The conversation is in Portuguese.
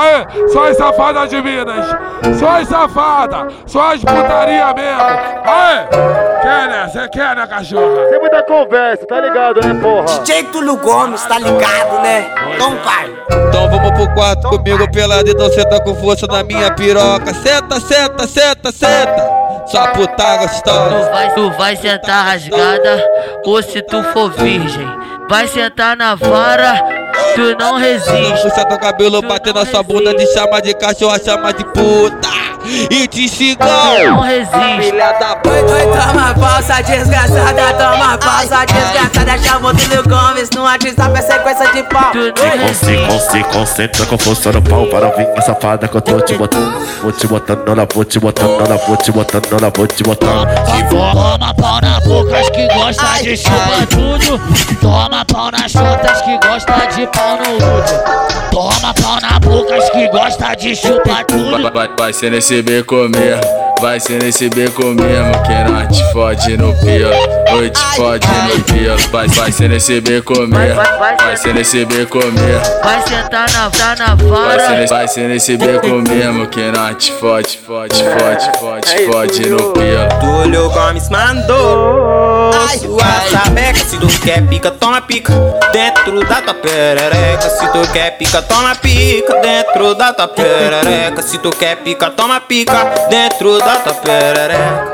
Aê, só as safadas de Minas. Só as safadas. Só as putaria mesmo. Aê, quer né? Você quer né, cachorra? Tem muita conversa, tá ligado, né, porra? DJ Túlio Gomes, tá ligado, né? Então vai. Então vamos pro quarto comigo pelado, então senta com força na minha piroca. Senta, senta, senta, senta. Só puta gostosa. Tu vai, tu vai sentar rasgada, ou se tu for virgem, vai sentar na vara, tu não resiste. Puxa teu cabelo, bater na sua bunda, te chama de cachorra, chama de puta. E te cigão. Não resiste. Filha da. Oi, oi, toma falsa, desgraçada, toma falsa, desgraçada. Chamou Túlio Gomes no WhatsApp, é sequência de pau. Se, resiste. se concentra com força no pau para vir safada que eu tô te botando. Vou te botando, ela vou te botando, ela vou te botando, ela vou te botando. Toma pau na boca, as que gosta de chupar tudo. Toma pau nas chotas que gosta de pau no útero. Toma pau na boca, as que gosta de chupar tudo. Vai, vai, vai ser nesse beco mesmo, vai ser nesse beco mesmo Que não te fode no pelo, oi te fode no pelo. Vai, vai ser nesse beco mesmo, vai ser nesse beco mesmo. Vai sentar na, tá na Vai ser, vara. nesse, vai ser nesse beco mesmo Que não te fode, fode, fode, fode, fode no pelo Túlio Gomes mandou sua sabeca. Se tu quer pica, toma pica dentro da tua perereca. Se tu quer pica, toma pica dentro da tua perereca. Se tu quer pica, toma pica dentro da tua perereca.